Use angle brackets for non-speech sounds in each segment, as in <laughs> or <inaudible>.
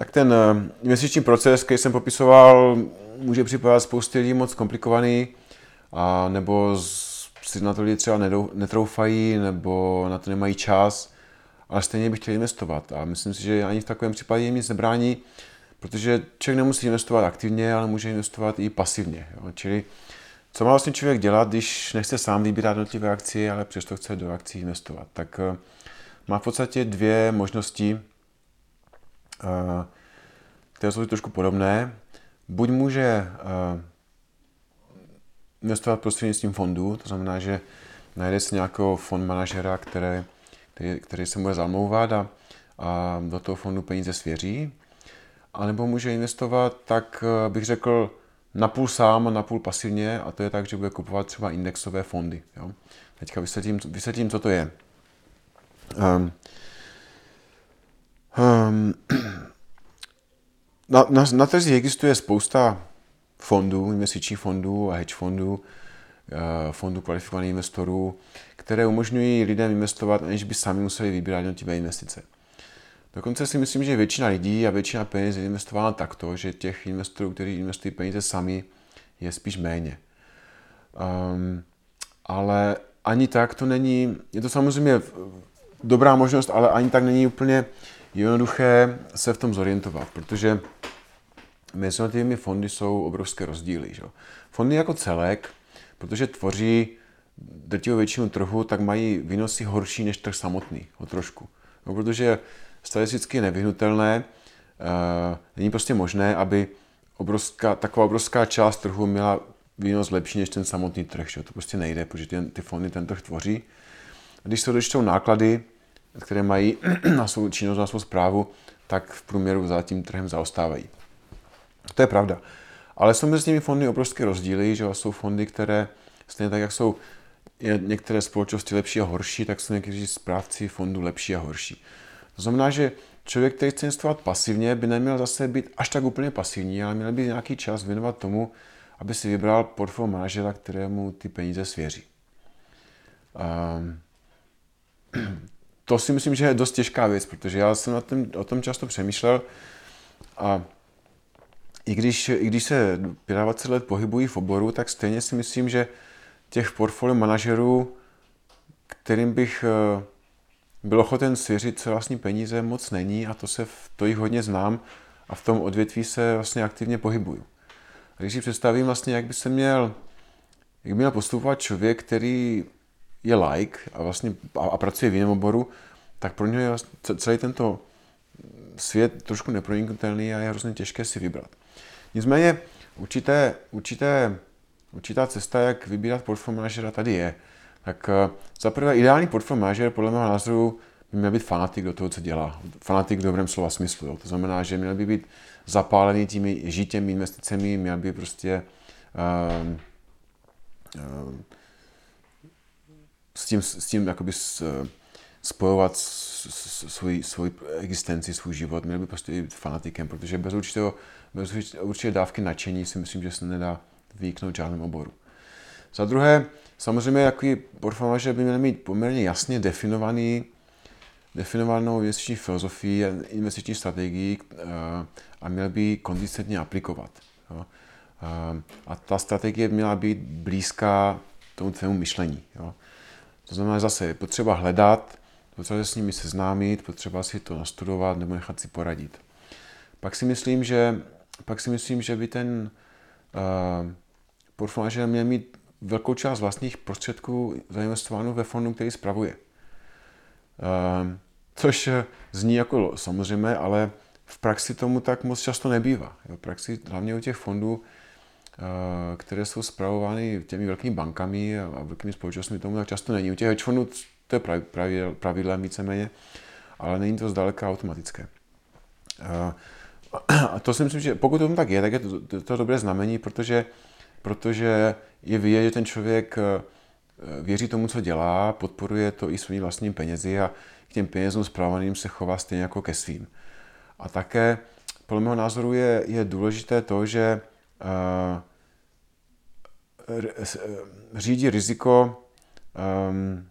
Tak ten eh, investiční proces, který jsem popisoval, může připadat spoustě lidí moc komplikovaný, a nebo si na to lidi třeba netroufají, nebo na to nemají čas, ale stejně bych chtěl investovat. A myslím si, že ani v takovém případě jim nic nebrání, protože člověk nemusí investovat aktivně, ale může investovat i pasivně. Jo? Čili co má vlastně člověk dělat, když nechce sám vybírat jednotlivé akcie, ale přesto chce do akcí investovat? Tak eh, má v podstatě dvě možnosti, které jsou trošku podobné. Buď může eh, investovat prostřednictvím fondů, to znamená, že najde si nějakého fond manažera, který, který, který se bude zamlouvat a, a do toho fondu peníze svěří. A nebo může investovat, tak bych řekl, napůl sám a napůl pasivně a to je tak, že bude kupovat třeba indexové fondy. Jo? Teďka vysvětlím, vysvětlím, co to je. Um, <clears throat> na, na, na trzích existuje spousta fondů, investičních fondů a hedge fondů, uh, fondů kvalifikovaných investorů, které umožňují lidem investovat, aniž by sami museli vybírat jednotlivé investice. Dokonce si myslím, že většina lidí a většina peněz je investována takto, že těch investorů, kteří investují peníze sami, je spíš méně. Um, ale ani tak to není, je to samozřejmě dobrá možnost, ale ani tak není úplně jednoduché se v tom zorientovat, protože mezi těmi fondy jsou obrovské rozdíly. Že? Fondy jako celek, protože tvoří drtivou většinu trhu, tak mají výnosy horší než trh samotný, o trošku. No, protože statisticky nevyhnutelné. Eh, není prostě možné, aby obrovská, taková obrovská část trhu měla výnos lepší než ten samotný trh. Že? To prostě nejde, protože ty, ty fondy ten trh tvoří. Když se odečtou náklady, které mají <clears throat> na svou činnost, na svou zprávu, tak v průměru za tím trhem zaostávají. To je pravda. Ale jsou mezi těmi fondy obrovské rozdíly, že jsou fondy, které stejně tak, jak jsou některé společnosti lepší a horší, tak jsou někteří správci fondů lepší a horší. To znamená, že člověk, který chce investovat pasivně, by neměl zase být až tak úplně pasivní, ale měl by nějaký čas věnovat tomu, aby si vybral portfolio manažera, kterému ty peníze svěří. Um, to si myslím, že je dost těžká věc, protože já jsem na tom, o tom často přemýšlel a i když, i když se 25 let pohybují v oboru, tak stejně si myslím, že těch portfolio manažerů, kterým bych eh, byl ochoten svěřit své vlastní peníze moc není a to, se, to jich hodně znám a v tom odvětví se vlastně aktivně pohybuju. Když si představím vlastně, jak by se měl, jak by měl postupovat člověk, který je like a vlastně a, a pracuje v jiném oboru, tak pro něj je vlastně celý tento svět trošku neproniknutelný a je hrozně těžké si vybrat. Nicméně určité, určité, určitá cesta, jak vybírat portfolio manažera tady je. Tak eh, za prvé ideální portfolio manažer podle mého názoru by měl být fanatik do toho, co dělá. Fanatik v dobrém slova smyslu. Jo. To znamená, že měl by být zapálený těmi žitěmi investicemi, měl by prostě uh, uh, s tím, s tím jakoby s, spojovat svůj, svůj existenci, svůj život, měl by prostě být fanatikem, protože bez, určitého, bez určité dávky nadšení si myslím, že se nedá vyknout žádném oboru. Za druhé, samozřejmě jaký portfolio by měl mít poměrně jasně definovaný, definovanou investiční filozofii a investiční strategii eh, a měl by konzistentně aplikovat. Jo. Eh, a ta strategie měla být blízká tomu tvému myšlení. Jo. To znamená zase, je potřeba hledat, potřeba se s nimi seznámit, potřeba si to nastudovat nebo nechat si poradit. Pak si myslím, že, pak si myslím, že by ten uh, portfolio měl mít velkou část vlastních prostředků zainvestováno ve fondu, který spravuje. Ehm, což zní jako samozřejmě, ale v praxi tomu tak moc často nebývá. V praxi hlavně u těch fondů, které jsou zpravovány těmi velkými bankami a velkými společnostmi, tomu tak často není. U těch hedge to je pravidlem víceméně, ale není to zdaleka automatické. Eh, <clears throat> a to si myslím, že pokud tomu tak je, tak je to, to, to dobré znamení, protože protože je vidět, že ten člověk eh, věří tomu, co dělá, podporuje to i svými vlastními penězi a k těm penězům zpravovaným se chová stejně jako ke svým. A také, podle mého názoru, je, je důležité to, že uh, řídí riziko um,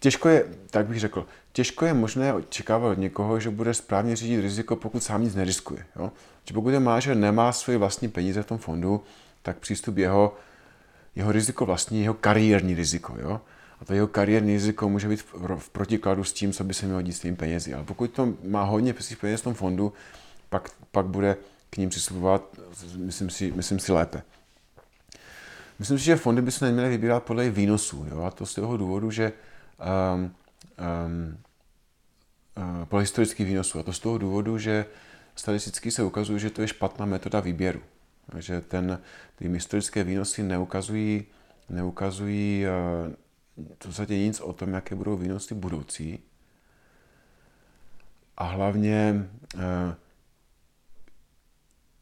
Těžko je, tak bych řekl, těžko je možné očekávat od někoho, že bude správně řídit riziko, pokud sám nic neriskuje. Jo? Či pokud ten manažer nemá svoje vlastní peníze v tom fondu, tak přístup jeho, jeho riziko vlastní, jeho kariérní riziko. Jo? A to jeho kariérní riziko může být v, v protikladu s tím, co by se mělo dít s tím penězi. Ale pokud to má hodně peněz v tom fondu, pak, pak bude k ním přistupovat, myslím si, myslím si lépe. Myslím si, že fondy by se neměly vybírat podle výnosů. Jo? A to z toho důvodu, že um, um, uh, podle historických výnosů. A to z toho důvodu, že statisticky se ukazuje, že to je špatná metoda výběru. Že ten, ty historické výnosy neukazují, neukazují uh, v podstatě nic o tom, jaké budou výnosy budoucí. A hlavně uh,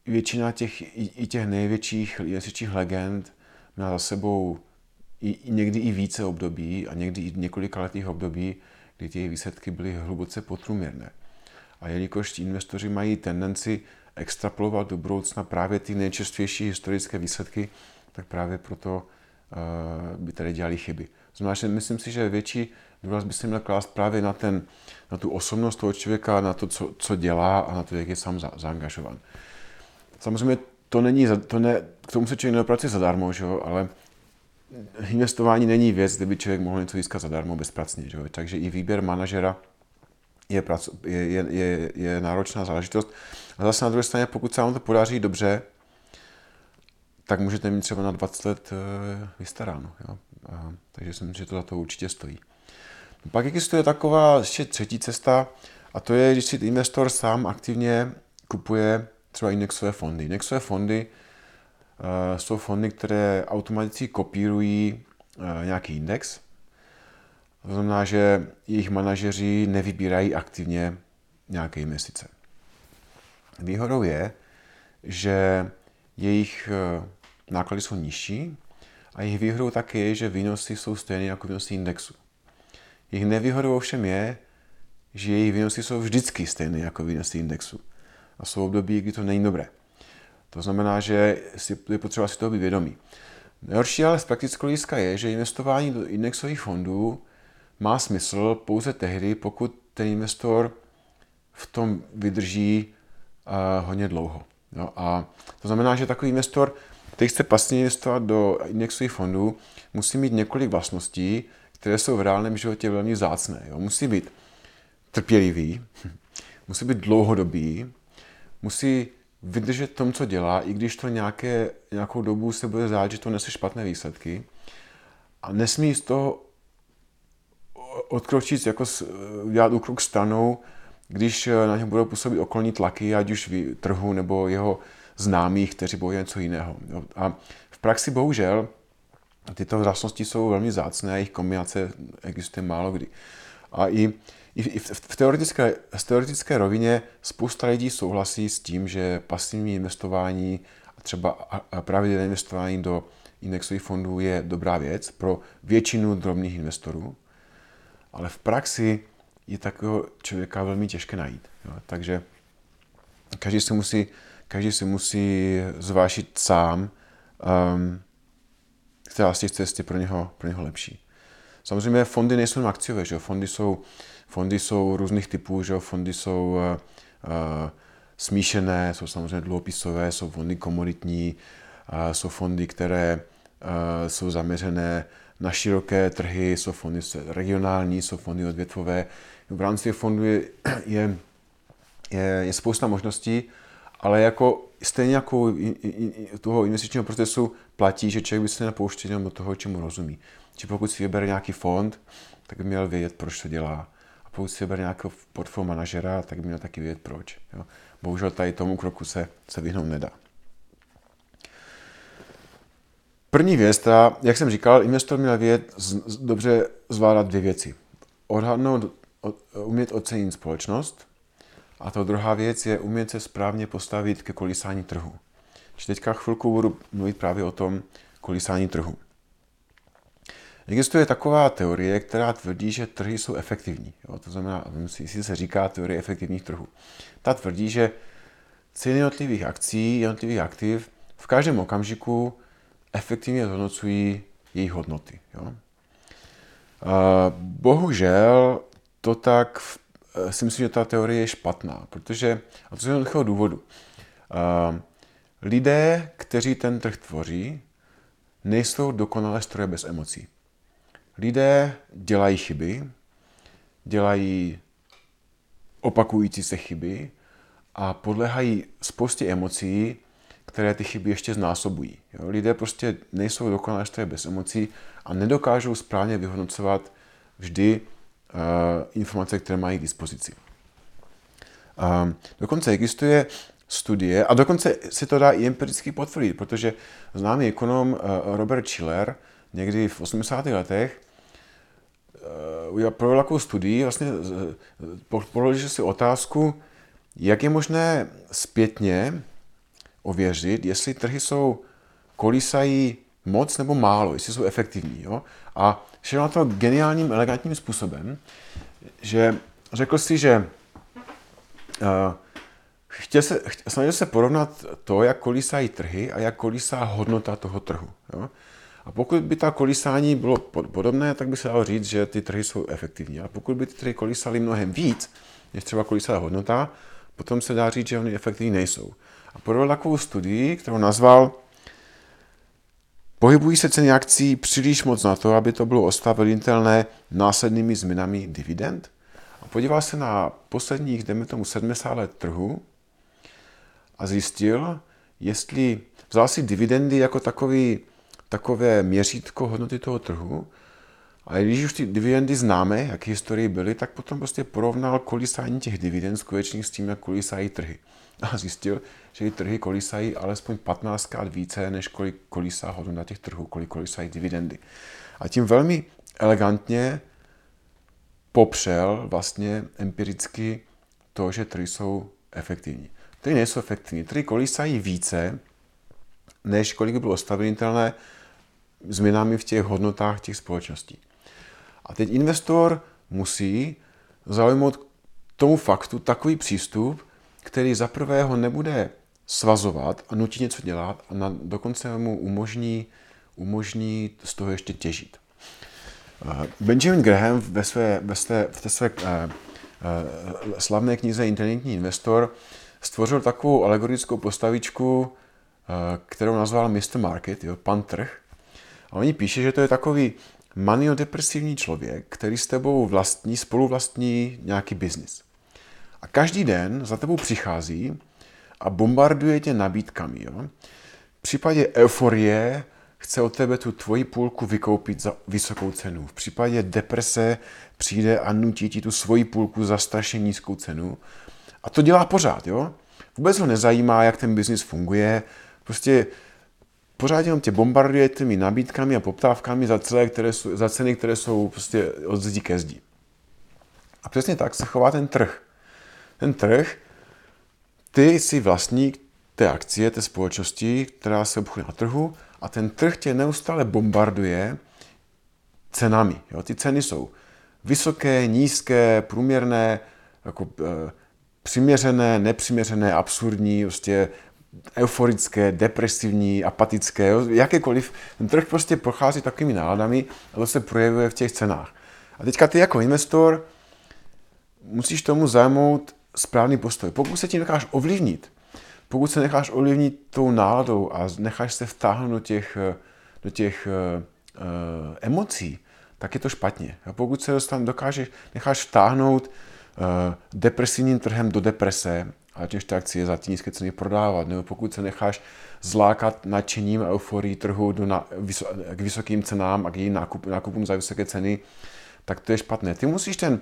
většina těch, i, těch největších, největších legend měla za sebou i, někdy i více období a někdy i několika letých období, kdy ty výsledky byly hluboce podprůměrné. A jelikož ti investoři mají tendenci extrapolovat do budoucna právě ty nejčerstvější historické výsledky, tak právě proto uh, by tady dělali chyby. Znamená, že myslím si, že větší důraz by se měl klást právě na, ten, na tu osobnost toho člověka, na to, co, co dělá a na to, jak je sám za, zaangažovan. Samozřejmě to není, to ne, k tomu se člověk nedopracuje zadarmo, že jo? ale investování není věc, kde by člověk mohl něco získat zadarmo bezpracně. Že jo? Takže i výběr manažera je, je, je, je, je náročná záležitost. A zase na druhé straně, pokud se vám to podaří dobře, tak můžete mít třeba na 20 let eh, vystaráno. Jo? A, takže si myslím, že to za to určitě stojí. Pak existuje taková ještě třetí cesta, a to je, když si investor sám aktivně kupuje třeba indexové fondy. Indexové fondy uh, jsou fondy, které automaticky kopírují uh, nějaký index. To znamená, že jejich manažeři nevybírají aktivně nějaké investice. Výhodou je, že jejich uh, náklady jsou nižší a jejich výhodou také je, že výnosy jsou stejné jako výnosy indexu. Jejich nevýhodou ovšem je, že jejich výnosy jsou vždycky stejné jako výnosy indexu a jsou období, kdy to není dobré. To znamená, že je potřeba si toho být vědomý. Nejhorší ale z praktického hlediska je, že investování do indexových fondů má smysl pouze tehdy, pokud ten investor v tom vydrží uh, hodně dlouho. Jo? A to znamená, že takový investor, který chce pasivně investovat do indexových fondů, musí mít několik vlastností, které jsou v reálném životě velmi vzácné. Jo? Musí být trpělivý, <laughs> musí být dlouhodobý, musí vydržet tom, co dělá, i když to nějaké, nějakou dobu se bude zdát, že to nese špatné výsledky. A nesmí z toho odkročit, jako udělat úkrok stranou, když na něj budou působit okolní tlaky, ať už v trhu nebo jeho známých, kteří bojí něco jiného. A v praxi bohužel tyto vlastnosti jsou velmi zácné jejich kombinace existuje málo kdy. A i i v, v teoretické, v teoretické rovině spousta lidí souhlasí s tím, že pasivní investování a třeba pravidelné investování do indexových fondů je dobrá věc pro většinu drobných investorů, ale v praxi je takového člověka velmi těžké najít. Jo. Takže každý si musí, každý si musí zvážit sám, um, která z těch cest je pro něho, pro něho lepší. Samozřejmě fondy nejsou jen akciové, že? fondy jsou Fondy jsou různých typů, že fondy jsou uh, smíšené, jsou samozřejmě dluhopisové, jsou fondy komoditní, uh, jsou fondy, které uh, jsou zaměřené na široké trhy, jsou fondy regionální, jsou fondy odvětvové. V rámci těch fondů je, <clears throat> je, je, je spousta možností, ale jako stejně jako toho investičního procesu platí, že člověk by se nepouštěl jenom do toho, čemu rozumí. Či pokud si vybere nějaký fond, tak by měl vědět, proč to dělá pokud si vybere nějakého portfolio manažera, tak by měl taky vědět proč. Jo. Bohužel tady tomu kroku se, se vyhnout nedá. První věc, teda, jak jsem říkal, investor měl vědět, z, dobře zvládat dvě věci. Odhadnout, od, umět ocenit společnost a to druhá věc je umět se správně postavit ke kolísání trhu. Čiže teďka chvilku budu mluvit právě o tom kolísání trhu. Existuje taková teorie, která tvrdí, že trhy jsou efektivní. Jo? To znamená, si se říká teorie efektivních trhů. Ta tvrdí, že ceny jednotlivých akcí, jednotlivých aktiv v každém okamžiku efektivně zhodnocují jejich hodnoty. Jo? Bohužel to tak eh, si myslím, že ta teorie je špatná, protože, a to z jednoduchého důvodu, lidé, kteří ten trh tvoří, nejsou dokonalé stroje bez emocí. Lidé dělají chyby, dělají opakující se chyby a podléhají spoustě emocí, které ty chyby ještě znásobují. Jo? Lidé prostě nejsou dokonalé stroje bez emocí a nedokážou správně vyhodnocovat vždy uh, informace, které mají k dispozici. Um, dokonce existuje studie, a dokonce si to dá i empiricky potvrdit, protože známý ekonom uh, Robert Schiller někdy v 80. letech uh, provedl takovou studii, vlastně položil si otázku, jak je možné zpětně ověřit, jestli trhy jsou kolísají moc nebo málo, jestli jsou efektivní. Jo? A šel na to geniálním, elegantním způsobem, že řekl si, že uh, chtěl se, snažil se porovnat to, jak kolísají trhy a jak kolísá hodnota toho trhu. Jo? A pokud by ta kolísání bylo podobné, tak by se dalo říct, že ty trhy jsou efektivní. A pokud by ty trhy kolísaly mnohem víc, než třeba kolísá hodnota, potom se dá říct, že oni efektivní nejsou. A provedl takovou studii, kterou nazval Pohybují se ceny akcí příliš moc na to, aby to bylo ostavelitelné následnými změnami dividend? A podíval se na posledních, jdeme tomu, 70 let trhu a zjistil, jestli vzal si dividendy jako takový, takové měřítko hodnoty toho trhu a když už ty dividendy známe, jak historii byly, tak potom prostě porovnal kolísání těch dividend skutečných s tím, jak kolísají trhy. A zjistil, že ty trhy kolísají alespoň 15 krát více, než kolik kolísá hodnota těch trhů, kolik kolísají dividendy. A tím velmi elegantně popřel vlastně empiricky to, že trhy jsou efektivní. Trhy nejsou efektivní. Trhy kolísají více, než kolik by bylo stabilitelné změnami v těch hodnotách těch společností. A teď investor musí zaujmout tomu faktu takový přístup, který za prvého nebude svazovat a nutí něco dělat a na, dokonce mu umožní, umožní z toho ještě těžit. Eh, Benjamin Graham ve své, ve své, v té své uh, uh, slavné knize Inteligentní investor stvořil takovou alegorickou postavičku, uh, kterou nazval Mr. Market, jo, pan trh. A oni píše, že to je takový maniodepresivní člověk, který s tebou vlastní, spoluvlastní nějaký biznis. A každý den za tebou přichází a bombarduje tě nabídkami. Jo? V případě euforie chce od tebe tu tvoji půlku vykoupit za vysokou cenu. V případě deprese přijde a nutí ti tu svoji půlku za strašně nízkou cenu. A to dělá pořád, jo? Vůbec ho nezajímá, jak ten biznis funguje. Prostě pořád jenom tě bombarduje těmi nabídkami a poptávkami za, celé, které jsou, za ceny, které jsou prostě od zdi ke zdi. A přesně tak se chová ten trh. Ten trh, ty jsi vlastník té akcie, té společnosti, která se obchoduje na trhu a ten trh tě neustále bombarduje cenami. Jo? Ty ceny jsou vysoké, nízké, průměrné, jako, e, přiměřené, nepřiměřené, absurdní, prostě euforické, depresivní, apatické, jo? jakékoliv. Ten trh prostě prochází takovými náladami a to se projevuje v těch cenách. A teďka ty jako investor musíš tomu zajmout správný postoj. Pokud se tím necháš ovlivnit, pokud se necháš ovlivnit tou náladou a necháš se vtáhnout do těch, do těch uh, uh, emocí, tak je to špatně. A pokud se dostan, dokážeš, necháš vtáhnout uh, depresivním trhem do deprese, ať už ty akcie za ty nízké ceny prodávat, nebo pokud se necháš zlákat nadšením a euforií trhu do na, k vysokým cenám a k jejím nákup, nákupům za vysoké ceny, tak to je špatné. Ty musíš ten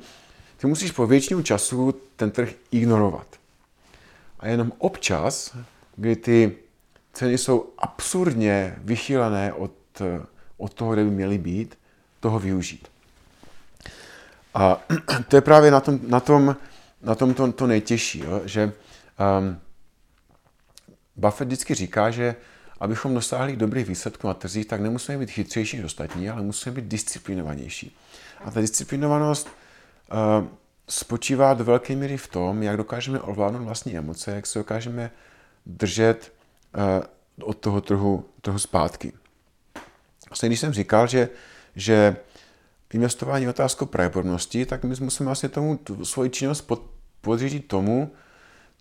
ty musíš po většinu času ten trh ignorovat. A jenom občas, kdy ty ceny jsou absurdně vychýlené od, od toho, kde by měly být, toho využít. A <clears throat> to je právě na tom, na tom, na tom to, to nejtěžší, jo? že um, Buffett vždycky říká, že abychom dosáhli dobrých výsledků na trzích, tak nemusíme být chytřejší než ostatní, ale musíme být disciplinovanější. A ta disciplinovanost Eh, spočívá do velké míry v tom, jak dokážeme ovládnout vlastní emoce, jak se dokážeme držet eh, od toho trhu, trhu zpátky. Vlastně když jsem říkal, že, že investování otázkou pravděpodobnosti, tak my musíme vlastně tomu svoji činnost pod, podřídit tomu,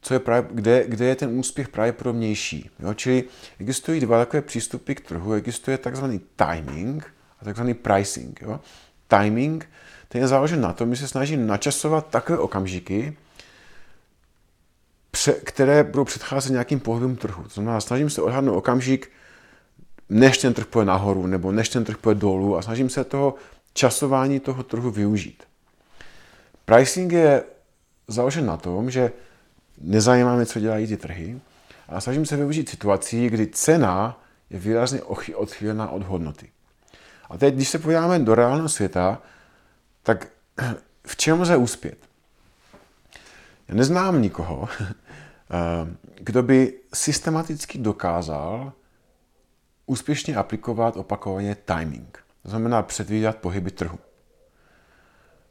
co je právě, kde, kde je ten úspěch pravděpodobnější. Jo? Čili existují dva takové přístupy k trhu. Existuje takzvaný timing a takzvaný pricing. Jo? Timing, ten je založen na tom, že se snaží načasovat takové okamžiky, které budou předcházet nějakým pohybům trhu. To znamená, snažím se odhadnout okamžik, než ten trh půjde nahoru, nebo než ten trh půjde dolů a snažím se toho časování toho trhu využít. Pricing je založen na tom, že nezajímáme, co dělají ty trhy, a snažím se využít situací, kdy cena je výrazně odchýlená od hodnoty. A teď, když se podíváme do reálného světa, tak <clears throat> v čem lze uspět? Já neznám nikoho, <laughs> eh, kdo by systematicky dokázal úspěšně aplikovat opakovaně timing. To znamená předvídat pohyby trhu.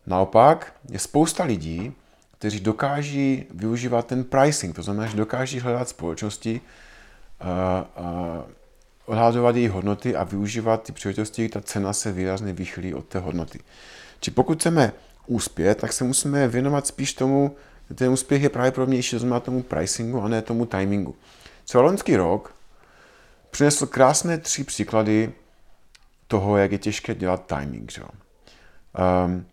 Naopak je spousta lidí, kteří dokáží využívat ten pricing, to znamená, že dokáží hledat společnosti, odhadovat její hodnoty a využívat ty příležitosti, ta cena se výrazně vychylí od té hodnoty. Či pokud chceme úspět, tak se musíme věnovat spíš tomu, ten úspěch je pravděpodobnější, to znamená tomu pricingu a ne tomu timingu. Loňský rok přinesl krásné tři příklady toho, jak je těžké dělat timing. Že? Um,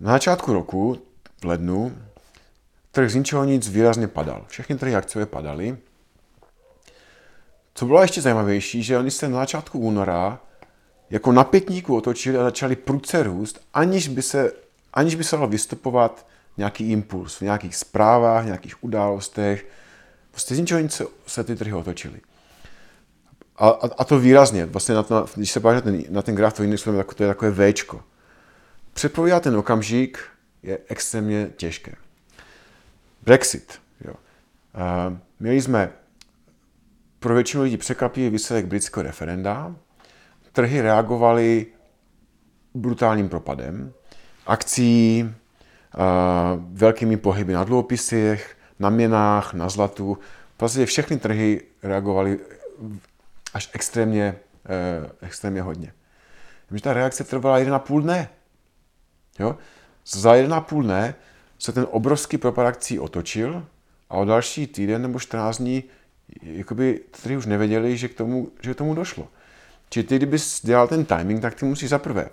na začátku roku, v lednu, trh z ničeho nic výrazně padal. Všechny trhy akciové padaly. Co bylo ještě zajímavější, že oni se na začátku února jako na pětníku otočili a začali prudce růst, aniž by se, aniž by se dalo vystupovat nějaký impuls v nějakých zprávách, v nějakých událostech. Prostě z ničeho nic se ty trhy otočily. A, a, a to výrazně. Vlastně na to, když se podíváte na ten, na ten graf, to jiný to je takové Včko. Předpovídat ten okamžik je extrémně těžké. Brexit. Jo. Uh, měli jsme pro většinu lidí překvapivý výsledek britského referenda. Trhy reagovaly brutálním propadem akcí, uh, velkými pohyby na dluhopisech, na měnách, na zlatu. Vlastně všechny trhy reagovaly až extrémně, eh, extrémně hodně. Že ta reakce trvala 1,5 dne. Jo? Za 1,5 dne se ten obrovský propad akcí otočil a o další týden nebo 14 dní jakoby tady už nevěděli, že k tomu, že k tomu došlo. Čili ty, kdybys dělal ten timing, tak ty musíš zaprvé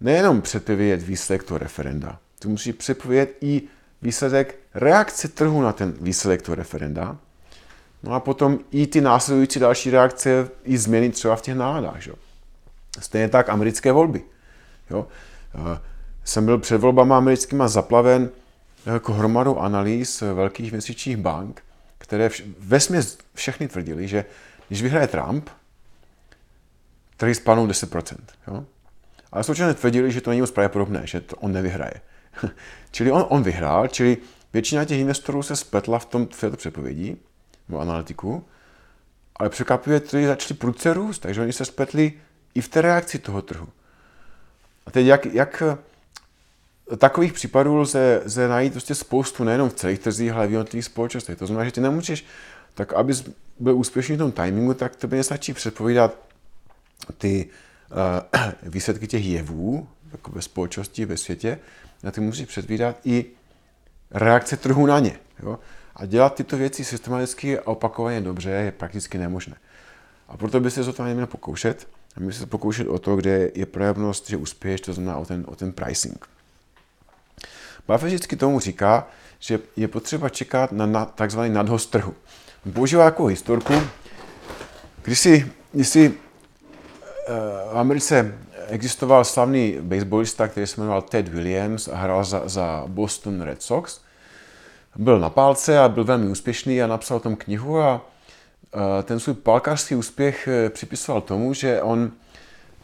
nejenom předpovědět výsledek toho referenda, ty musíš předpovědět i výsledek reakce trhu na ten výsledek toho referenda, No a potom i ty následující další reakce, i změny třeba v těch náladách. Že? Stejně tak americké volby. Jo? Jsem byl před volbama americkýma zaplaven jako hromadou analýz velkých měsíčních bank, které ve směs všechny tvrdili, že když vyhraje Trump, trhy spadnou 10%. Jo? Ale současně tvrdili, že to není moc pravděpodobné, že to on nevyhraje. <laughs> čili on, on vyhrál, čili většina těch investorů se spletla v, tom, v této předpovědi nebo analytiku, ale překvapivě trhy začaly prudce růst, takže oni se spletli i v té reakci toho trhu. A teď jak, jak takových případů lze, lze najít prostě spoustu, nejenom v celých trzích, ale v jednotlivých společnostech. To znamená, že ty nemůžeš, tak abys byl úspěšný v tom timingu, tak tebe nestačí předpovídat ty uh, <clears throat> výsledky těch jevů jako ve společnosti, ve světě, a ty musíš předvídat i reakce trhu na ně. Jo? A dělat tyto věci systematicky a opakovaně dobře je prakticky nemožné. A proto by se to měl pokoušet. A my se pokoušet o to, kde je pravděpodobnost, že uspěješ, to znamená o ten, o ten pricing. Buffett vždycky tomu říká, že je potřeba čekat na, na takzvaný nadhost trhu. Používá jako historku, když si, když si uh, v Americe existoval slavný baseballista, který se jmenoval Ted Williams a hrál za, za Boston Red Sox, byl na pálce a byl velmi úspěšný a napsal o tom knihu a ten svůj palkařský úspěch e, připisoval tomu, že on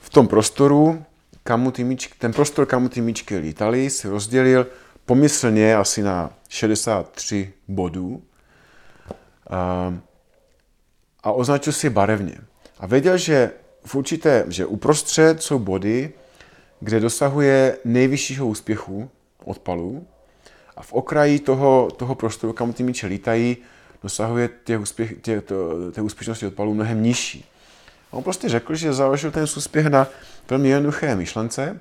v tom prostoru, kam ty míčky, ten prostor, kam ty míčky lítali, si rozdělil pomyslně asi na 63 bodů a, a označil si barevně. A věděl, že v určité, že uprostřed jsou body, kde dosahuje nejvyššího úspěchu odpalů a v okraji toho, toho prostoru, kam ty míče lítají, dosahuje těch úspěch, těch, to, té úspěšnosti odpalů mnohem nižší. On prostě řekl, že založil ten úspěch na velmi jednoduché myšlence,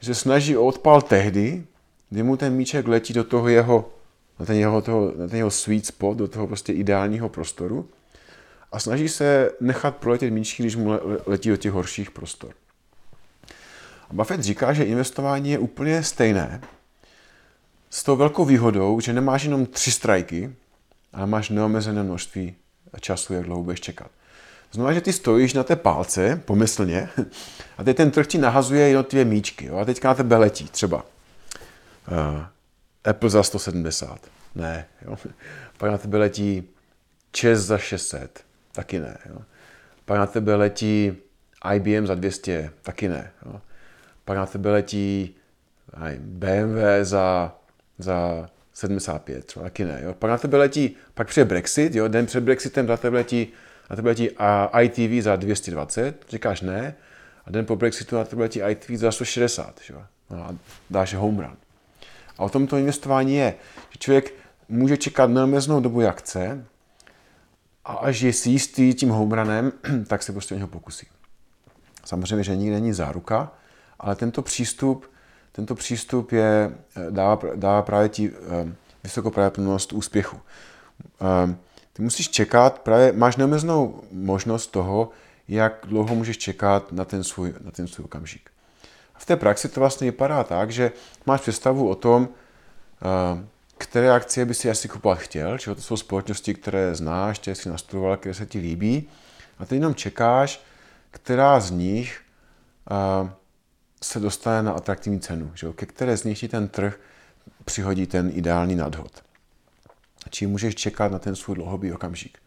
že snaží o odpal tehdy, kdy mu ten míček letí do toho jeho, na ten jeho, toho, na ten jeho sweet spot, do toho prostě ideálního prostoru a snaží se nechat proletět míčky, když mu letí do těch horších prostor. A Buffett říká, že investování je úplně stejné, s tou velkou výhodou, že nemáš jenom tři strajky, ale máš neomezené množství času, jak dlouho budeš čekat. Znamená, že ty stojíš na té pálce, pomyslně, <laughs> a teď ten trh ti nahazuje jednotlivé míčky. Jo? A teďka na tebe letí třeba Apple za 170. Ne. Jo? Pak na tebe letí ČES za 600. Taky ne. Jo? Pak na tebe letí IBM za 200. Taky ne. Jo? Pak na tebe letí BMW za, za 75, třeba taky ne. Jo? Pak na tebe letí, pak přijde Brexit, jo? den před Brexitem na tebe letí, na tebe letí ITV za 220, říkáš ne, a den po Brexitu na tebe letí ITV za 160, jo? No a dáš home run. A o tomto investování je, že člověk může čekat neomezenou dobu, jak chce, a až je si jistý tím home runem, <clears throat> tak se prostě o něho pokusí. Samozřejmě, že nikdy není záruka, ale tento přístup tento přístup je, eh, dává, dává právě ti eh, vysokou pravděpodobnost úspěchu. Eh, ty musíš čekat, právě máš neomezenou možnost toho, jak dlouho můžeš čekat na ten svůj, na ten svůj okamžik. V té praxi to vlastně vypadá tak, že máš představu o tom, které akcie by si asi kupovat chtěl, že to jsou společnosti, které znáš, které si nastudoval, které se ti líbí, a ty jenom čekáš, která z nich se dostane na atraktivní cenu, že ke které z nich ti ten trh přihodí ten ideální nadhod. Či můžeš čekat na ten svůj dlouhodobý okamžik.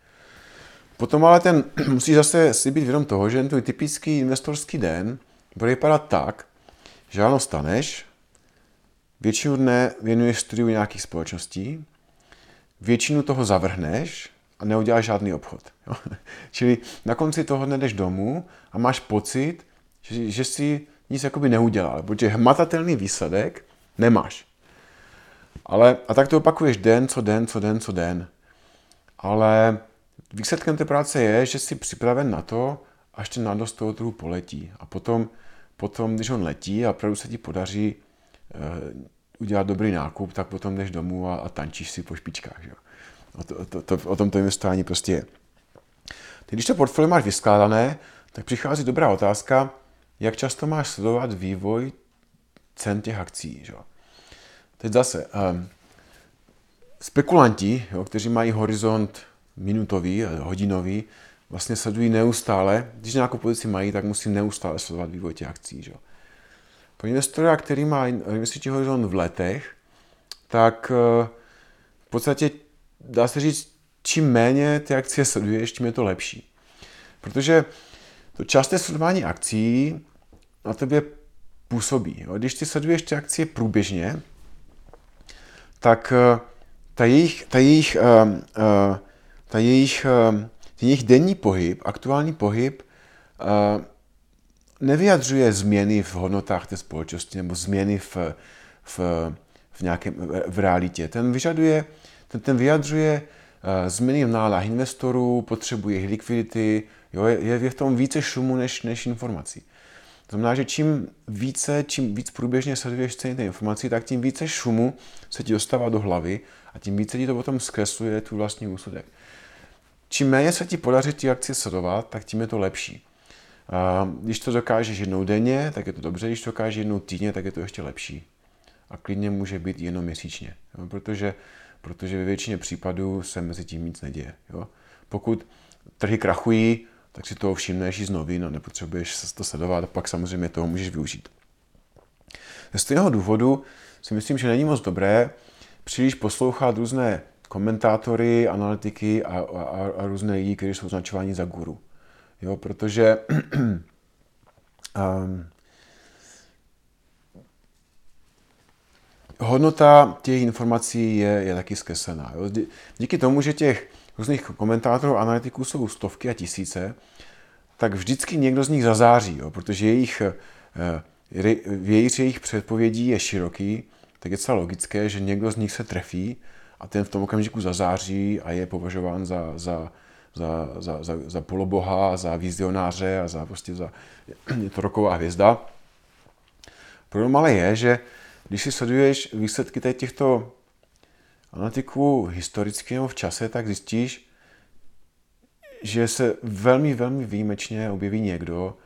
Potom ale ten, <clears throat> musíš zase si být vědom toho, že ten tvůj typický investorský den bude vypadat tak, že ano, staneš, většinu dne věnuješ studiu nějakých společností, většinu toho zavrhneš a neuděláš žádný obchod. Jo? <laughs> Čili na konci toho dne jdeš domů a máš pocit, že, že si nic jakoby neudělal, protože hmatatelný výsledek nemáš. Ale, a tak to opakuješ den, co den, co den, co den. Ale výsledkem té práce je, že jsi připraven na to, až ten nádost toho trhu poletí. A potom, potom, když on letí a opravdu se ti podaří uh, udělat dobrý nákup, tak potom jdeš domů a, a tančíš si po špičkách. Že? O, to, to, to, o tom to investování prostě je. Ty, když to portfolio máš vyskládané, tak přichází dobrá otázka, jak často máš sledovat vývoj cen těch akcí. Že? Teď zase, um, spekulanti, jo, kteří mají horizont minutový, hodinový, vlastně sledují neustále, když nějakou pozici mají, tak musí neustále sledovat vývoj těch akcí. Že? Pro investora, který má investiční horizont v letech, tak uh, v podstatě dá se říct, čím méně ty akcie sleduješ, tím je to lepší. Protože to časté sledování akcí na tebe působí. Jo? Když ty sleduješ ty akcie průběžně, tak eh, ta jejich, ta jejich, uh, ta jejich, uh, jejich denní pohyb, aktuální pohyb, uh, nevyjadřuje změny v hodnotách té společnosti nebo změny v, v, v nějakém v realitě. Ten vyžaduje, ten, ten vyjadřuje uh, změny v nálách investorů, potřebuje likvidity, jo, je, je v tom více šumu než, než informací. To znamená, že čím více, čím víc průběžně sleduješ ceny té informací, tak tím více šumu se ti dostává do hlavy a tím více ti to potom zkresluje tu vlastní úsudek. Čím méně se ti podaří ty akcie sledovat, tak tím je to lepší. Když to dokážeš jednou denně, tak je to dobře, když to dokážeš jednou týdně, tak je to ještě lepší. A klidně může být jenom měsíčně, jo? Protože, protože ve většině případů se mezi tím nic neděje. Jo? Pokud trhy krachují, tak si toho všimneš i z novin a nepotřebuješ se to sledovat a pak samozřejmě toho můžeš využít. Ze stejného důvodu si myslím, že není moc dobré příliš poslouchat různé komentátory, analytiky a, a, a různé lidi, kteří jsou označováni za guru. Jo, protože um, <clears throat> hodnota těch informací je, je taky zkreslená. Jo. Díky tomu, že těch různých komentátorů, analytiků jsou stovky a tisíce, tak vždycky někdo z nich zazáří, jo, protože jejich, eh, vějíř jejich předpovědí je široký, tak je celá logické, že někdo z nich se trefí a ten v tom okamžiku zazáří a je považován za, za, za, za, za, za poloboha, za vizionáře a za prostě za je to roková hvězda. Problém ale je, že když si sleduješ výsledky těchto analytiků historicky nebo v čase, tak zjistíš, že se velmi, velmi výjimečně objeví někdo,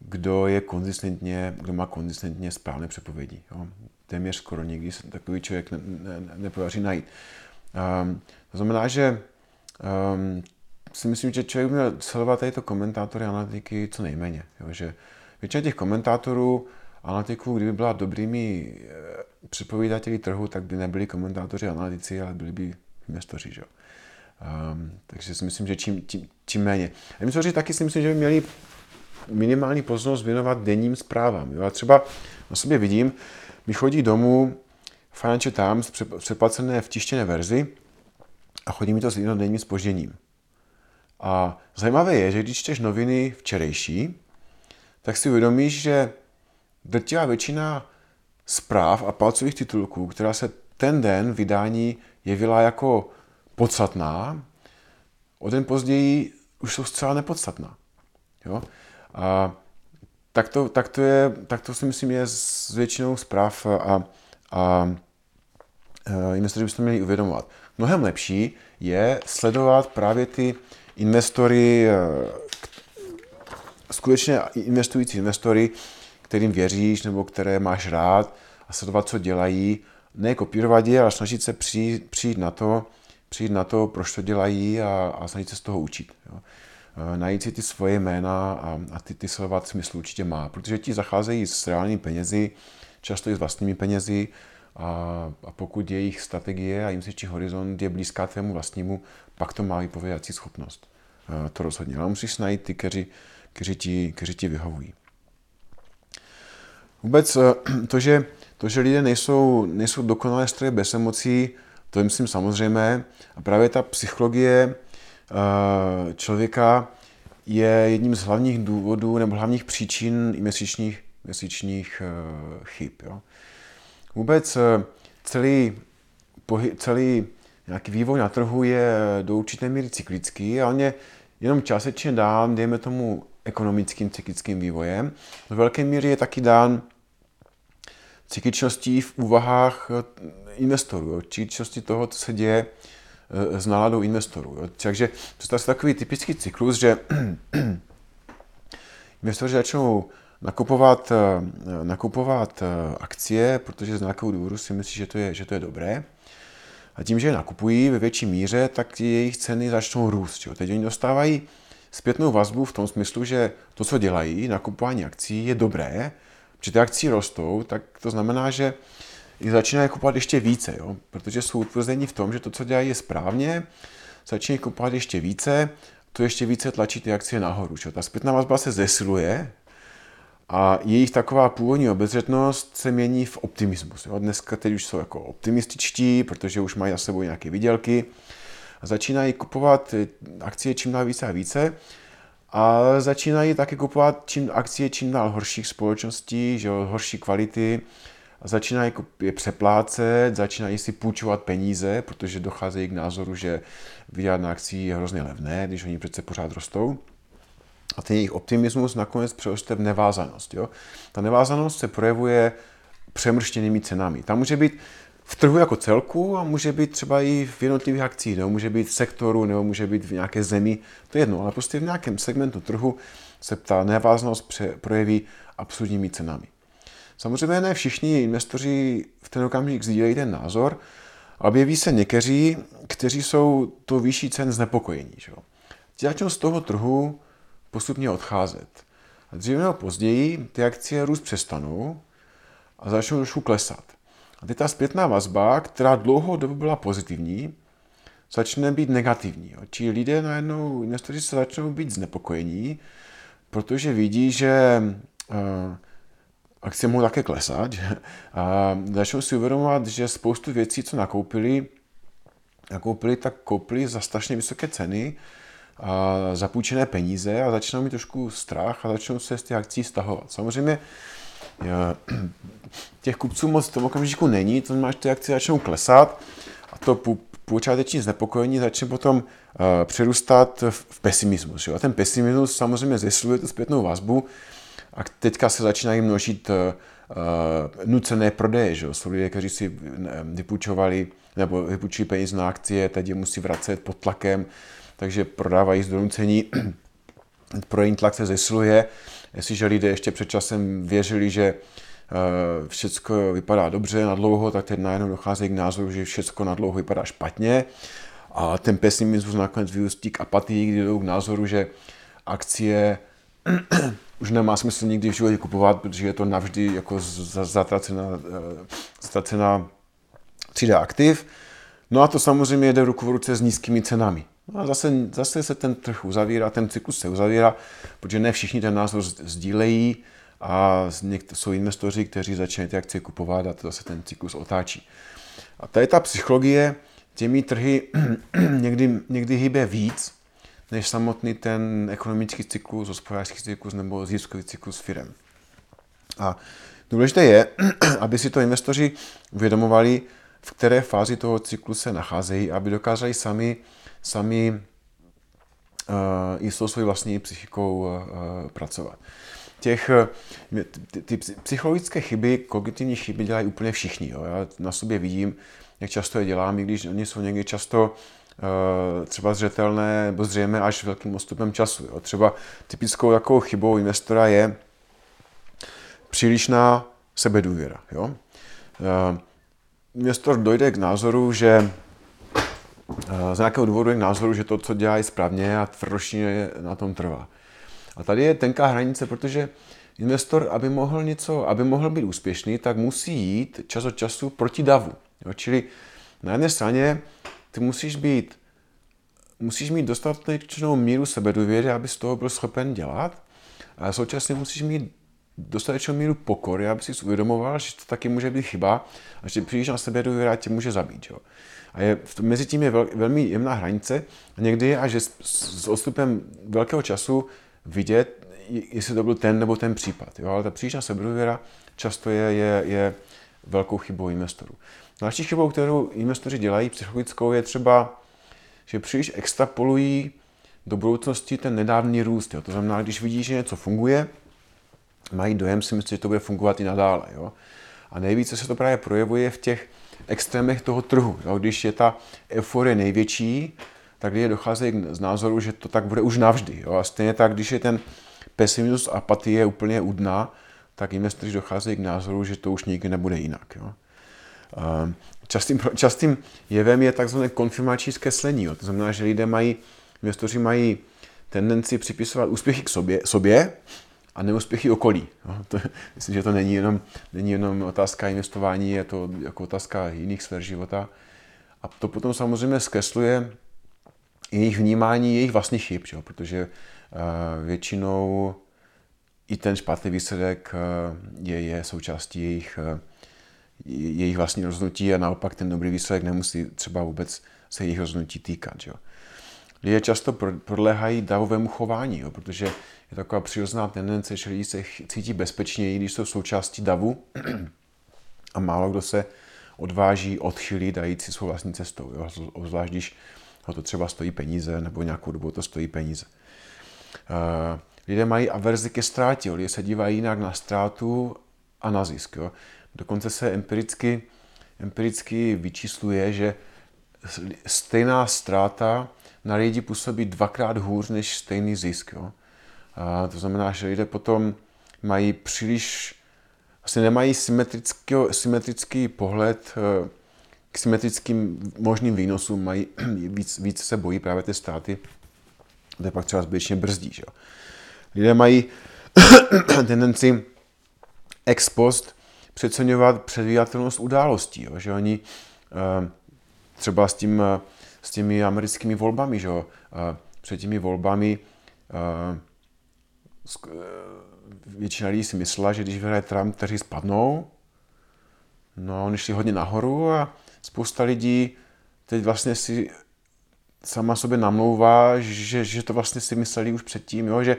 kdo je konzistentně, kdo má konzistentně správné předpovědi. Jo. Téměř skoro nikdy se takový člověk ne, ne, nepodaří najít. Um, to znamená, že um, si myslím, že člověk měl sledovat tady to komentátory analytiky co nejméně. Jo, že většina těch komentátorů analytiků, kdyby byla dobrými eh, předpovídateli trhu, tak by nebyli komentátoři analytici, ale byli by investoři. Že? Um, takže si myslím, že čím, tím, čím méně. A investoři taky si myslím, že by měli minimální pozornost věnovat denním zprávám. Jo? A třeba na sobě vidím, chodí domů Financial Times přeplacené v tištěné verzi a chodí mi to s jednodenním spožděním. A zajímavé je, že když čteš noviny včerejší, tak si uvědomíš, že drtivá většina zpráv a palcových titulků, která se ten den vydání jevila jako podstatná, o den později už jsou zcela nepodstatná. Jo? A tak to, tak, to je, tak to si myslím je s většinou zpráv a, a, investoři byste měli uvědomovat. Mnohem lepší je sledovat právě ty investory, skutečně investující investory, kterým věříš nebo které máš rád a sledovat, co dělají, ne kopírovat je, ale snažit se přijít, přijít na to, přijít na to, proč to dělají a, a snažit se z toho učit. Jo. Najít si ty svoje jména a, a ty, ty sledovat smysl určitě má, protože ti zacházejí s reálnými penězi, často i s vlastními penězi a, a pokud jejich strategie a jim se či horizont je blízká tvému vlastnímu, pak to má vypovědací schopnost. To rozhodně. Ale musíš najít ty, kteří, kteří, ti, kteří ti vyhovují. Vůbec eh, <clears throat> to, že, to, že lidé nejsou, nejsou dokonalé stroje bez emocí, to je myslím samozřejmé. A právě ta psychologie eh, člověka je jedním z hlavních důvodů nebo hlavních příčin i měsíčních, měsíčních eh, chyb. Jo. Vůbec celý, pohy, celý nějaký vývoj na trhu je do určité míry cyklický a on je jenom částečně dán, dejme tomu, ekonomickým cyklickým vývojem. V velké míře je taky dán cykličností v úvahách eh, investorů, cykličností toho, co se děje eh, s náladou investorů. Takže to je takový typický cyklus, že <clears throat> investoři začnou nakupovat, eh, nakupovat akcie, protože z nějakého důvodu si myslí, že to je, že to je dobré. A tím, že je nakupují ve větší míře, tak jejich ceny začnou růst. Jo. Teď oni dostávají zpětnou vazbu v tom smyslu, že to, co dělají, nakupování akcí, je dobré, protože ty akcie rostou, tak to znamená, že jich začínají kupovat ještě více, jo? protože jsou utvrzení v tom, že to, co dělají, je správně, začínají kupovat ještě více, to ještě více tlačí ty akcie nahoru. Že? Ta zpětná vazba se zesiluje a jejich taková původní obezřetnost se mění v optimismus. Jo? Dneska teď už jsou jako optimističtí, protože už mají za sebou nějaké vydělky a začínají kupovat akcie čím dál více a více a začínají taky kupovat čím akcie čím dál horších společností, že jo, horší kvality, začínají je přeplácet, začínají si půjčovat peníze, protože docházejí k názoru, že vydělat na akcí je hrozně levné, když oni přece pořád rostou. A ten jejich optimismus nakonec přeroste v nevázanost. Jo? Ta nevázanost se projevuje přemrštěnými cenami. Tam může být v trhu jako celku a může být třeba i v jednotlivých akcích, nebo může být v sektoru, nebo může být v nějaké zemi, to je jedno, ale prostě v nějakém segmentu trhu se ta neváznost projeví absurdními cenami. Samozřejmě ne všichni investoři v ten okamžik sdílejí ten názor, ale objeví se někteří, kteří jsou to vyšší cen znepokojení. Že? Ti začnou z toho trhu postupně odcházet. A dříve nebo později ty akcie růst přestanou a začnou trošku klesat. A teď ta zpětná vazba, která dlouho dobu byla pozitivní, začne být negativní. Jo. Či lidé najednou, investoři se začnou být znepokojení, protože vidí, že uh, akcie mohou také klesat a začnou si uvědomovat, že spoustu věcí, co nakoupili, nakoupili, tak koupili za strašně vysoké ceny a zapůjčené peníze a začnou mít trošku strach a začnou se z těch akcí stahovat. Samozřejmě <clears throat> těch kupců moc v tom okamžiku není, to znamená, že ty akcie začnou klesat a to počáteční znepokojení začne potom uh, přerůstat v pesimismus. A ten pesimismus samozřejmě zesiluje tu zpětnou vazbu a teďka se začínají množit uh, nucené prodeje. Že? Jsou lidé, kteří si vypůjčovali nebo vypůjčují peníze na akcie, teď je musí vracet pod tlakem, takže prodávají z donucení. <clears throat> Prodejní tlak se zesiluje. Jestliže lidé ještě před časem věřili, že Eh, všechno vypadá dobře na dlouho, tak teď najednou dochází k názoru, že všechno na dlouho vypadá špatně a ten pesimismus nakonec vyústí k apatii, kdy jdou k názoru, že akcie už nemá smysl nikdy v životě kupovat, protože je to navždy jako zatracená, eh, zatracená třída aktiv. No a to samozřejmě jde ruku v ruce s nízkými cenami. No a zase, zase se ten trh uzavírá, ten cyklus se uzavírá, protože ne všichni ten názor sdílejí, a jsou investoři, kteří začínají ty akcie kupovat a to zase ten cyklus otáčí. A tady ta psychologie těmi trhy <clears throat> někdy, někdy hýbe víc, než samotný ten ekonomický cyklus, hospodářský cyklus nebo ziskový cyklus firm. A důležité je, <clears throat> aby si to investoři uvědomovali, v které fázi toho cyklu se nacházejí, aby dokázali sami, sami uh, i s tou svojí vlastní psychikou uh, pracovat těch, ty, ty psychologické chyby, kognitivní chyby dělají úplně všichni. Jo. Já na sobě vidím, jak často je dělám, i když oni jsou někdy často třeba zřetelné nebo zřejmé až velkým odstupem času. Jo. Třeba typickou takovou chybou investora je přílišná sebedůvěra. Jo. Uh, investor dojde k názoru, že z nějakého důvodu je k názoru, že to, co dělá, je správně a tvrdošně na tom trvá. A tady je tenká hranice, protože investor, aby mohl něco, aby mohl být úspěšný, tak musí jít čas od času proti davu. Jo? Čili na jedné straně ty musíš být, musíš mít dostatečnou míru sebedůvěry, aby z toho byl schopen dělat, ale současně musíš mít dostatečnou míru pokory, aby si uvědomoval, že to taky může být chyba a že příliš na sebe důvěra tě může zabít. Jo. A je, mezi tím je vel, velmi jemná hranice a někdy je až s, s odstupem velkého času vidět, jestli to byl ten nebo ten případ. Jo? Ale ta přílišná sebedůvěra často je, je, je velkou chybou investorů. Další chybou, kterou investoři dělají psychologickou, je třeba, že příliš extrapolují do budoucnosti ten nedávný růst. Jo? To znamená, když vidí, že něco funguje, mají dojem si myslí, že to bude fungovat i nadále. Jo? A nejvíce se to právě projevuje v těch extrémech toho trhu. Jo? Když je ta euforie největší, tak lidé docházejí z názoru, že to tak bude už navždy. Jo? A stejně tak, když je ten pesimismus a apatie úplně u dna, tak investoři docházejí k názoru, že to už nikdy nebude jinak. Jo? Častým, častým jevem je takzvané konfirmační zkreslení. To znamená, že lidé mají, investoři mají tendenci připisovat úspěchy k sobě, sobě a neúspěchy okolí. Jo? <laughs> To, myslím, že to není jenom, není jenom otázka investování, je to jako otázka jiných sfér života. A to potom samozřejmě zkresluje jejich vnímání jejich vlastních chyb, že? protože uh, většinou i ten špatný výsledek uh, je, je součástí jejich, uh, jejich vlastní rozhodnutí a naopak ten dobrý výsledek nemusí třeba vůbec se jejich rozhodnutí týkat. Že? Lidé často podléhají davovému chování, jo? protože je taková přirozená tendence, že lidi se cítí bezpečněji, když jsou součástí davu <clears throat> a málo kdo se odváží odchylit a jít si svou vlastní cestou. Jo? Zvlášť když ho to třeba stojí peníze, nebo nějakou dobu to stojí peníze. Uh, lidé mají averzi ke ztrátě, lidé se dívají jinak na ztrátu a na zisk. Jo. Dokonce se empiricky, empiricky vyčísluje, že stejná ztráta na lidi působí dvakrát hůř než stejný zisk. Jo. A to znamená, že lidé potom mají příliš, vlastně nemají symetrický, symetrický pohled eh, k symetrickým možným výnosům mají <clears throat> víc, víc se bojí právě ty státy, kde pak třeba zbytečně brzdí. Že? Lidé mají <clears throat> tendenci ex post přeceňovat předvídatelnost událostí, jo? že oni eh, třeba s, tím, eh, s těmi americkými volbami, že? Eh, před těmi volbami většina lidí si myslela, že když vyhraje Trump, kteří spadnou, no oni šli hodně nahoru a spousta lidí teď vlastně si sama sobě namlouvá, že, že to vlastně si mysleli už předtím, jo? že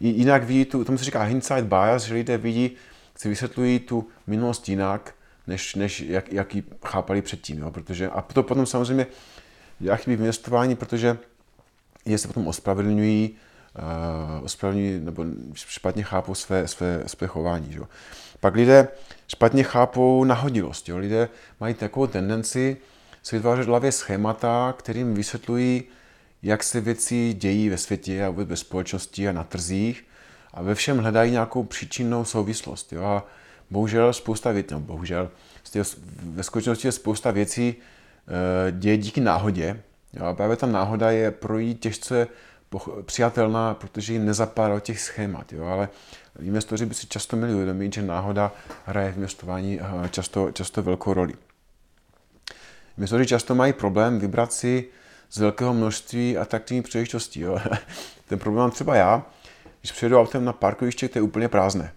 jinak vidí tu, tomu se říká hindsight bias, že lidé vidí, si vysvětlují tu minulost jinak, než, než jak, jak ji chápali předtím. Jo? Protože, a to potom samozřejmě dělá chyby v investování, protože je se potom ospravedlňují, uh, ospravedlňují nebo špatně chápou své, své, své chování. Že? Pak lidé špatně chápou nahodilost. Jo? Lidé mají takovou tendenci si vytvářet hlavě schémata, kterým vysvětlují, jak se věci dějí ve světě a vůbec ve společnosti a na trzích a ve všem hledají nějakou příčinnou souvislost. Jo? A bohužel spousta věcí, no bohužel, ve skutečnosti je spousta věcí e, děje díky náhodě. Jo? A právě ta náhoda je pro jí těžce přijatelná, protože ji nezapadá těch schémat. Jo? Ale investoři by si často měli uvědomit, že náhoda hraje v investování eh, často, často velkou roli. Investoři často mají problém vybrat si z velkého množství atraktivních příležitostí. <laughs> Ten problém mám třeba já, když přijedu autem na parkoviště, to je úplně prázdné.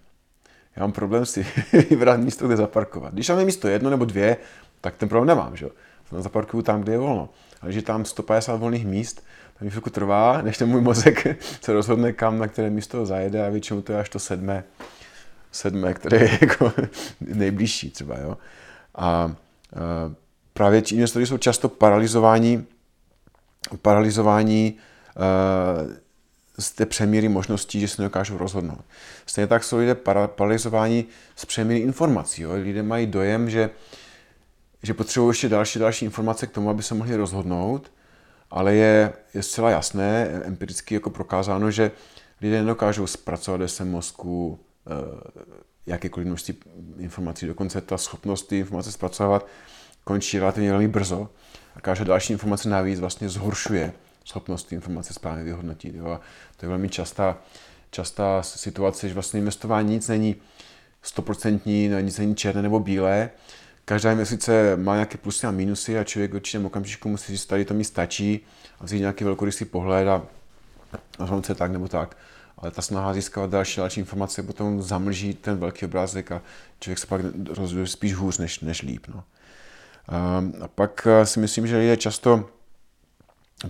Já mám problém si <laughs> vybrat místo, kde zaparkovat. Když tam je místo jedno nebo dvě, tak ten problém nemám. Že? Zaparkuju tam, kde je volno. Ale je tam 150 volných míst, tak mi chvilku trvá, než ten můj mozek <laughs> se rozhodne, kam, na které místo zajede a většinou to je až to sedmé, sedmé které je <laughs> jako nejbližší třeba. Jo? A, a právě investoři jsou často paralizováni, paralizováni uh, z té přemíry možností, že se nedokážou rozhodnout. Stejně tak jsou lidé paralizováni z přemíry informací. Jo? Lidé mají dojem, že, že potřebují ještě další další informace k tomu, aby se mohli rozhodnout, ale je, je zcela jasné, empiricky jako prokázáno, že lidé nedokážou zpracovat ve svém mozku uh, jakékoliv množství informací. Dokonce ta schopnost ty informace zpracovat končí relativně velmi brzo a každá další informace navíc vlastně zhoršuje schopnost informace správně vyhodnotit. Jo. A to je velmi častá, častá situace, že vlastně investování nic není stoprocentní, no, nic není černé nebo bílé. Každá investice má nějaké plusy a minusy a člověk v určitém okamžiku musí říct, tady to mi stačí a vzít nějaký velkorysý pohled a rozhodnout se tak nebo tak. Ale ta snaha získávat další další informace potom zamlží ten velký obrázek a člověk se pak rozhoduje spíš hůř než, než líp. No. A pak eh, si myslím, že lidé často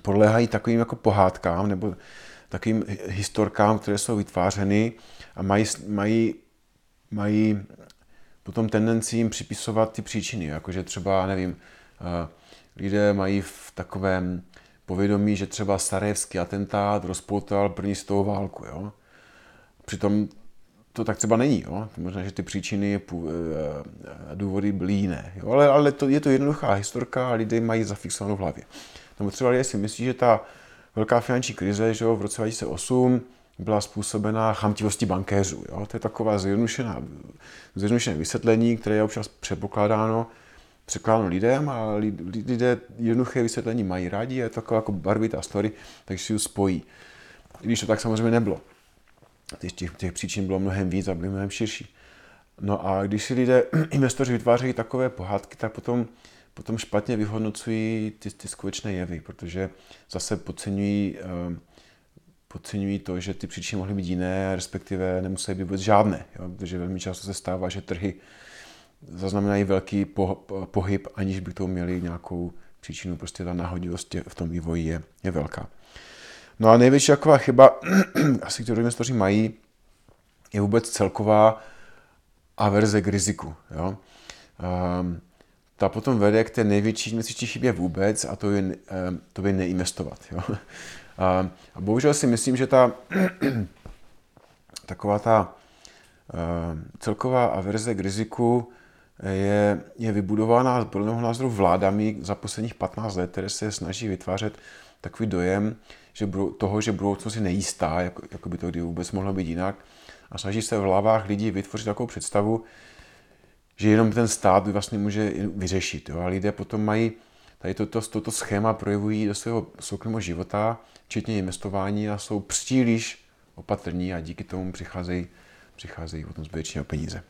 podléhají takovým jako pohádkám nebo takovým historkám, které jsou vytvářeny a mají, mají, mají potom tendenci jim připisovat ty příčiny, jakože třeba, nevím, eh, lidé mají v takovém povědomí, že třeba Sarajevský atentát rozpoutal první světovou válku. Jo? Přitom to tak třeba není. Jo? Možná, že ty příčiny a eh, důvody byly jiné. Jo? Ale, ale to, je to jednoduchá historka a lidé mají zafixovanou v hlavě. Nebo třeba lidé si myslí, že ta velká finanční krize že jo, v roce 2008 byla způsobená chamtivostí bankéřů. Jo? To je taková zjednodušená, zjednodušené vysvětlení, které je občas předpokládáno, překládáno lidem a lidé jednoduché vysvětlení mají rádi je to taková jako barvitá story, takže si ji spojí. I když to tak samozřejmě nebylo. Těch, těch příčin bylo mnohem víc a byly mnohem širší. No a když si lidé, <clears throat> investoři vytvářejí takové pohádky, tak potom potom špatně vyhodnocují ty, ty skutečné jevy, protože zase podceňují, uh, podceňují to, že ty příčiny mohly být jiné, respektive nemusí být vůbec žádné, jo? protože velmi často se stává, že trhy zaznamenají velký pohyb, aniž by to měli nějakou příčinu, prostě ta náhodilost v tom vývoji je, je velká. No a největší taková chyba, <clears throat> asi kterou investoři mají, je vůbec celková averze k riziku. Jo? Um, ta potom vede k té největší investiční chybě vůbec a to je, eh, to je neinvestovat. Jo? <laughs> A, a bohužel si myslím, že ta <clears throat> taková ta uh, celková averze k riziku je, je vybudována podle mého názoru vládami za posledních 15 let, které se snaží vytvářet takový dojem že budou, toho, že budoucnost je nejistá, jako, jako by to kdy vůbec mohlo být jinak. A snaží se v hlavách lidí vytvořit takovou představu, že jenom ten stát vlastně může vyřešit. Jo? A lidé potom mají tady toto, toto schéma projevují do svého soukromého života, včetně investování a jsou příliš opatrní a díky tomu přicházejí, přicházejí potom zbytečně o peníze.